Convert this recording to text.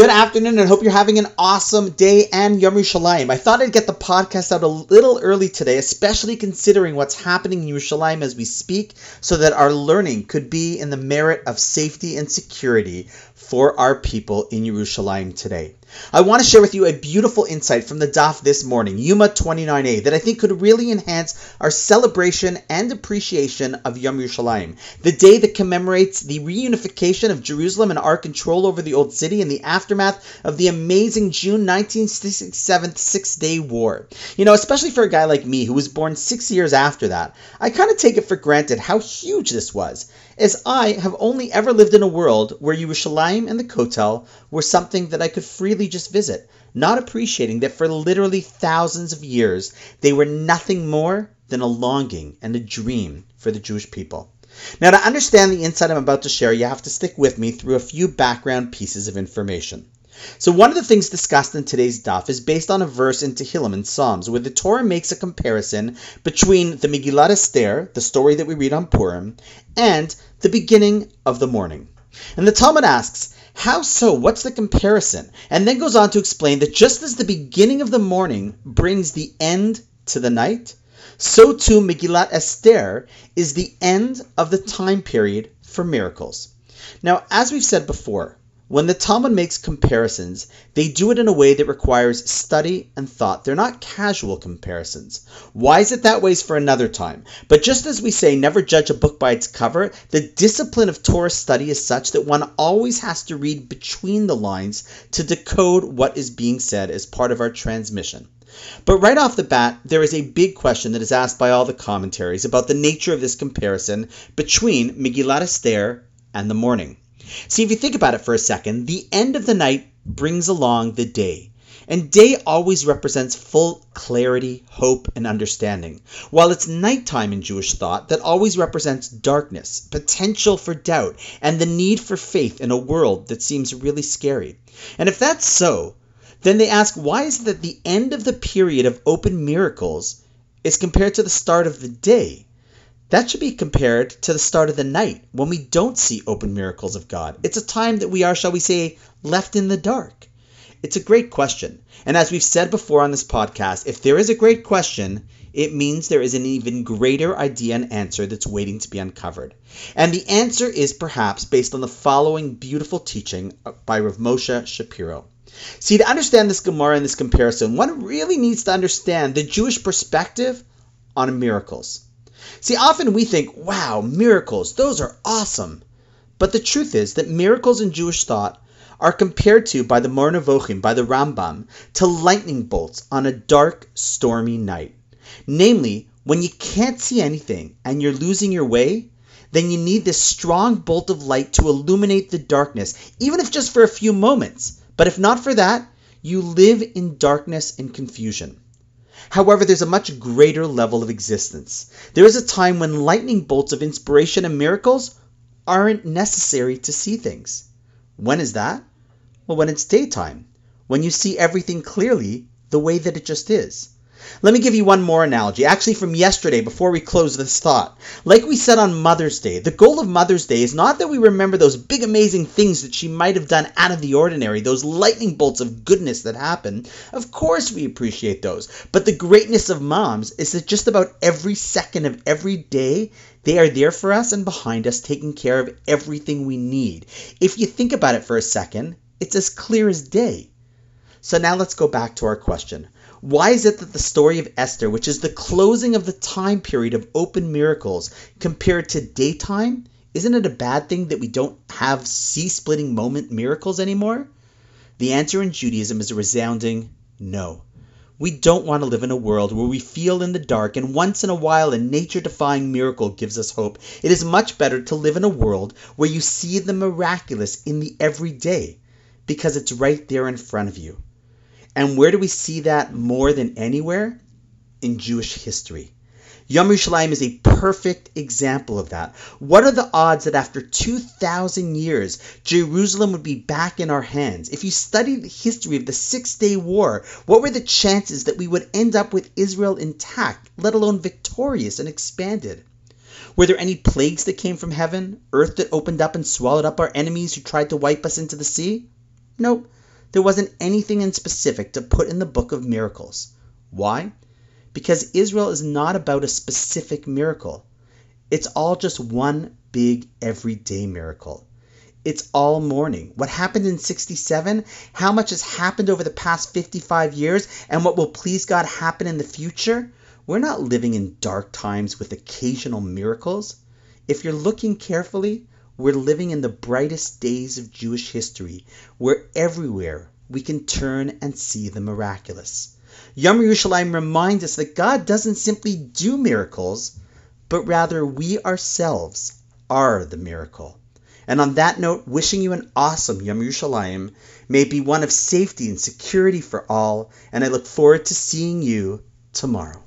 Good afternoon, and hope you're having an awesome day and Yom Yerushalayim. I thought I'd get the podcast out a little early today, especially considering what's happening in Yerushalayim as we speak, so that our learning could be in the merit of safety and security for our people in Yerushalayim today. I want to share with you a beautiful insight from the Daf this morning, Yoma 29a, that I think could really enhance our celebration and appreciation of Yom Yerushalayim, the day that commemorates the reunification of Jerusalem and our control over the Old City in the aftermath of the amazing June 1967 Six Day War. You know, especially for a guy like me who was born six years after that, I kind of take it for granted how huge this was, as I have only ever lived in a world where Yerushalayim and the Kotel were something that I could freely just visit, not appreciating that for literally thousands of years they were nothing more than a longing and a dream for the Jewish people. Now, to understand the insight I'm about to share, you have to stick with me through a few background pieces of information. So, one of the things discussed in today's daf is based on a verse in Tehillim and Psalms, where the Torah makes a comparison between the Megillat Esther, the story that we read on Purim, and the beginning of the morning. And the Talmud asks, how so? What's the comparison? And then goes on to explain that just as the beginning of the morning brings the end to the night, so too Megillat Esther is the end of the time period for miracles. Now, as we've said before, when the Talmud makes comparisons, they do it in a way that requires study and thought. They're not casual comparisons. Why is it that way is for another time. But just as we say never judge a book by its cover, the discipline of Torah study is such that one always has to read between the lines to decode what is being said as part of our transmission. But right off the bat, there is a big question that is asked by all the commentaries about the nature of this comparison between Megillat Esther and the morning. See, if you think about it for a second, the end of the night brings along the day. And day always represents full clarity, hope, and understanding, while it's nighttime in Jewish thought that always represents darkness, potential for doubt, and the need for faith in a world that seems really scary. And if that's so, then they ask why is it that the end of the period of open miracles is compared to the start of the day? That should be compared to the start of the night when we don't see open miracles of God. It's a time that we are, shall we say, left in the dark. It's a great question. And as we've said before on this podcast, if there is a great question, it means there is an even greater idea and answer that's waiting to be uncovered. And the answer is perhaps based on the following beautiful teaching by Rav Moshe Shapiro. See, to understand this Gemara and this comparison, one really needs to understand the Jewish perspective on miracles. See, often we think, wow, miracles, those are awesome. But the truth is that miracles in Jewish thought are compared to by the Moreh Nevuchim, by the Rambam, to lightning bolts on a dark, stormy night. Namely, when you can't see anything and you're losing your way, then you need this strong bolt of light to illuminate the darkness, even if just for a few moments. But if not for that, you live in darkness and confusion. However, there's a much greater level of existence. There is a time when lightning bolts of inspiration and miracles aren't necessary to see things. When is that? Well, when it's daytime, when you see everything clearly the way that it just is. Let me give you one more analogy, actually from yesterday before we close this thought. Like we said on Mother's Day, the goal of Mother's Day is not that we remember those big amazing things that she might have done out of the ordinary, those lightning bolts of goodness that happen. Of course we appreciate those. But the greatness of moms is that just about every second of every day, they are there for us and behind us, taking care of everything we need. If you think about it for a second, it's as clear as day. So now let's go back to our question. Why is it that the story of Esther, which is the closing of the time period of open miracles, compared to daytime, isn't it a bad thing that we don't have sea splitting moment miracles anymore? The answer in Judaism is a resounding no. We don't want to live in a world where we feel in the dark and once in a while a nature defying miracle gives us hope. It is much better to live in a world where you see the miraculous in the everyday because it's right there in front of you. And where do we see that more than anywhere? In Jewish history. Yom Yerushalayim is a perfect example of that. What are the odds that after 2,000 years, Jerusalem would be back in our hands? If you study the history of the Six Day War, what were the chances that we would end up with Israel intact, let alone victorious and expanded? Were there any plagues that came from heaven? Earth that opened up and swallowed up our enemies who tried to wipe us into the sea? Nope. There wasn't anything in specific to put in the book of miracles. Why? Because Israel is not about a specific miracle. It's all just one big everyday miracle. It's all morning. What happened in 67, how much has happened over the past 55 years, and what will please God happen in the future? We're not living in dark times with occasional miracles. If you're looking carefully, we're living in the brightest days of Jewish history, where everywhere we can turn and see the miraculous. Yom Yerushalayim reminds us that God doesn't simply do miracles, but rather we ourselves are the miracle. And on that note, wishing you an awesome Yom Yerushalayim. May be one of safety and security for all, and I look forward to seeing you tomorrow.